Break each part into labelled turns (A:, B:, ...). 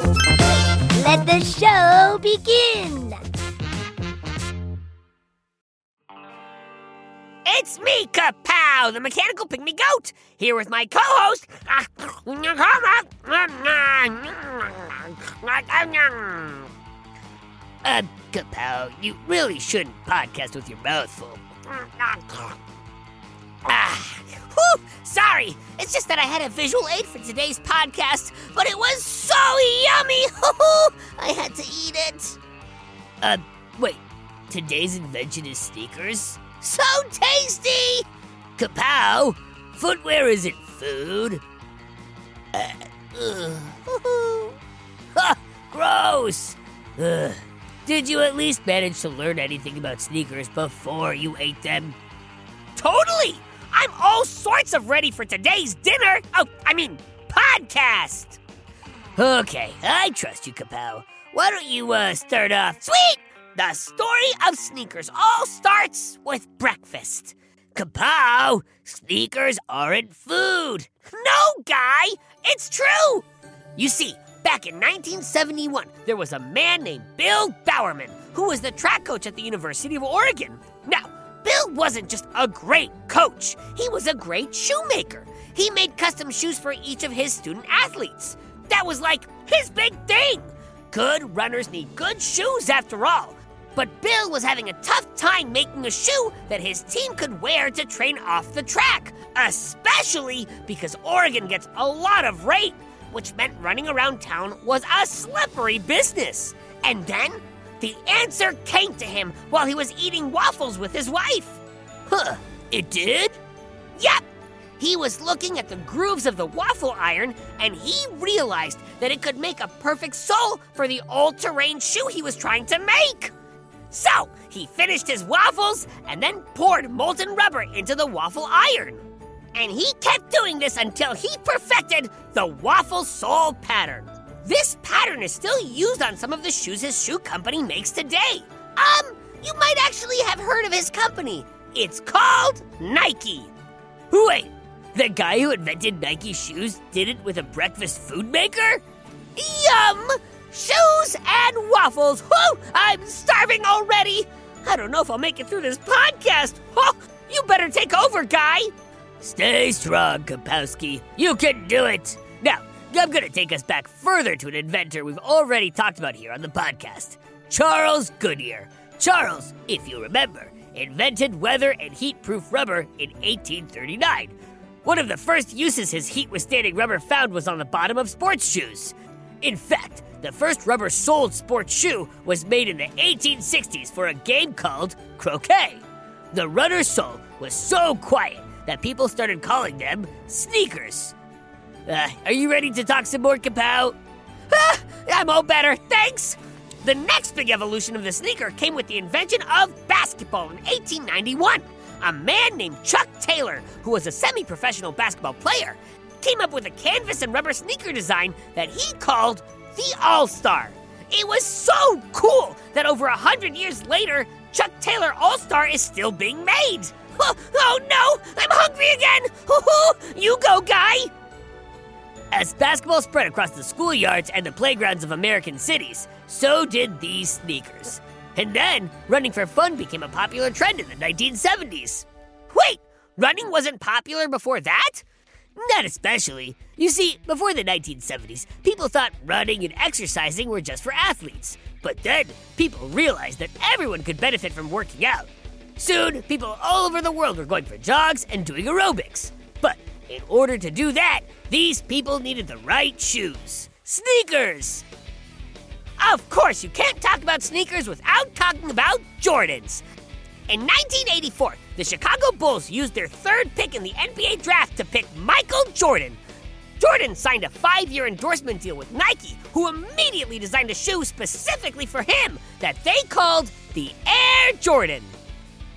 A: Let the show begin.
B: It's me, Kapow, the mechanical pygmy goat, here with my co-host. Uh, Kapow, you really shouldn't podcast with your mouth full. Ah, whew, sorry. It's just that I had a visual aid for today's podcast, but it was so yummy. I had to eat it. Uh, wait. Today's invention is sneakers? So tasty! Kapow! Footwear isn't food. Uh, ha, gross! Ugh. Did you at least manage to learn anything about sneakers before you ate them? Totally! I'm all sorts of ready for today's dinner. Oh, I mean, podcast. Okay, I trust you, Kapow. Why don't you uh, start off? Sweet! The story of sneakers all starts with breakfast. Kapow! Sneakers aren't food. No, guy! It's true! You see, back in 1971, there was a man named Bill Bowerman who was the track coach at the University of Oregon. Now, Bill wasn't just a great coach, he was a great shoemaker. He made custom shoes for each of his student athletes. That was like his big thing. Good runners need good shoes after all. But Bill was having a tough time making a shoe that his team could wear to train off the track, especially because Oregon gets a lot of rain, which meant running around town was a slippery business. And then the answer came to him while he was eating waffles with his wife. Huh, it did? Yep. He was looking at the grooves of the waffle iron and he realized that it could make a perfect sole for the all terrain shoe he was trying to make. So, he finished his waffles and then poured molten rubber into the waffle iron. And he kept doing this until he perfected the waffle sole pattern. This pattern is still used on some of the shoes his shoe company makes today. Um, you might actually have heard of his company. It's called Nike. Wait, the guy who invented Nike shoes did it with a breakfast food maker? Yum! Shoes and waffles. Whoo! I'm starving already. I don't know if I'll make it through this podcast. Oh, you better take over, guy. Stay strong, Kapowski. You can do it. Now, I'm going to take us back further to an inventor we've already talked about here on the podcast Charles Goodyear. Charles, if you remember, invented weather and heat proof rubber in 1839. One of the first uses his heat withstanding rubber found was on the bottom of sports shoes. In fact, the first rubber soled sports shoe was made in the 1860s for a game called croquet. The rubber sole was so quiet that people started calling them sneakers. Uh, are you ready to talk some more, Kapow? Ah, I'm all better, thanks! The next big evolution of the sneaker came with the invention of basketball in 1891. A man named Chuck Taylor, who was a semi professional basketball player, came up with a canvas and rubber sneaker design that he called the All Star. It was so cool that over a hundred years later, Chuck Taylor All Star is still being made. Oh, oh no, I'm hungry again! you go, guy! As basketball spread across the schoolyards and the playgrounds of American cities, so did these sneakers. And then, running for fun became a popular trend in the 1970s. Wait, running wasn't popular before that? Not especially. You see, before the 1970s, people thought running and exercising were just for athletes. But then, people realized that everyone could benefit from working out. Soon, people all over the world were going for jogs and doing aerobics. But in order to do that, these people needed the right shoes sneakers! Of course, you can't talk about sneakers without talking about Jordans. In 1984, the Chicago Bulls used their third pick in the NBA draft to pick Michael Jordan. Jordan signed a five year endorsement deal with Nike, who immediately designed a shoe specifically for him that they called the Air Jordan.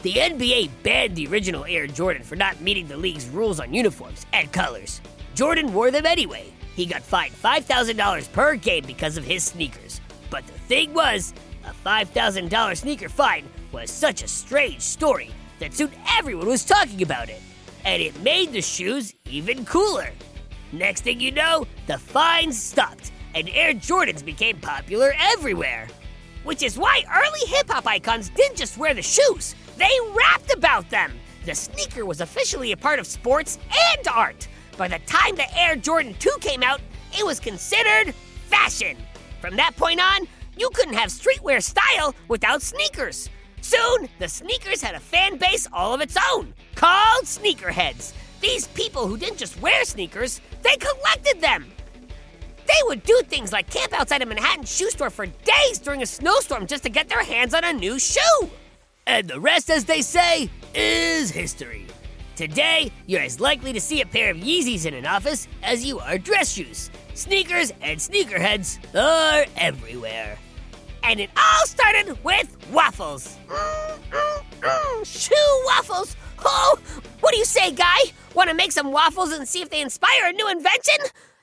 B: The NBA banned the original Air Jordan for not meeting the league's rules on uniforms and colors. Jordan wore them anyway. He got fined $5,000 per game because of his sneakers. But the thing was, a $5,000 sneaker fine was such a strange story that soon everyone was talking about it. And it made the shoes even cooler. Next thing you know, the fines stopped, and Air Jordans became popular everywhere. Which is why early hip hop icons didn't just wear the shoes, they rapped about them. The sneaker was officially a part of sports and art. By the time the Air Jordan 2 came out, it was considered fashion. From that point on, you couldn't have streetwear style without sneakers. Soon, the sneakers had a fan base all of its own, called sneakerheads. These people who didn't just wear sneakers, they collected them. They would do things like camp outside a Manhattan shoe store for days during a snowstorm just to get their hands on a new shoe. And the rest, as they say, is history. Today, you're as likely to see a pair of Yeezys in an office as you are dress shoes. Sneakers and sneakerheads are everywhere. And it all started with waffles. Shoe waffles! Oh, what do you say, guy? Want to make some waffles and see if they inspire a new invention?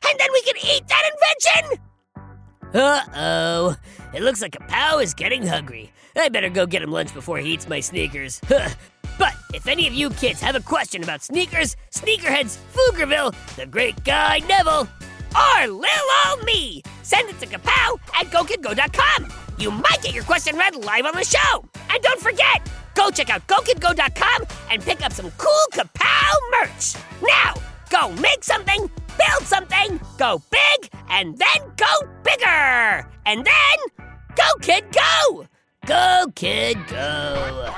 B: And then we can eat that invention? Uh oh. It looks like Kapow is getting hungry. I better go get him lunch before he eats my sneakers. but if any of you kids have a question about sneakers, sneakerheads, Pflugerville, the great guy Neville, or lil old me, send it to kapow at gokidgo.com. You might get your question read live on the show. And don't forget, go check out gokidgo.com and pick up some cool kapow merch. Now, go make something, build something, go big, and then go bigger. And then, go kid go! Go kid go!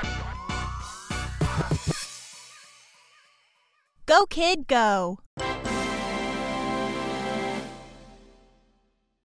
C: Go Kid Go!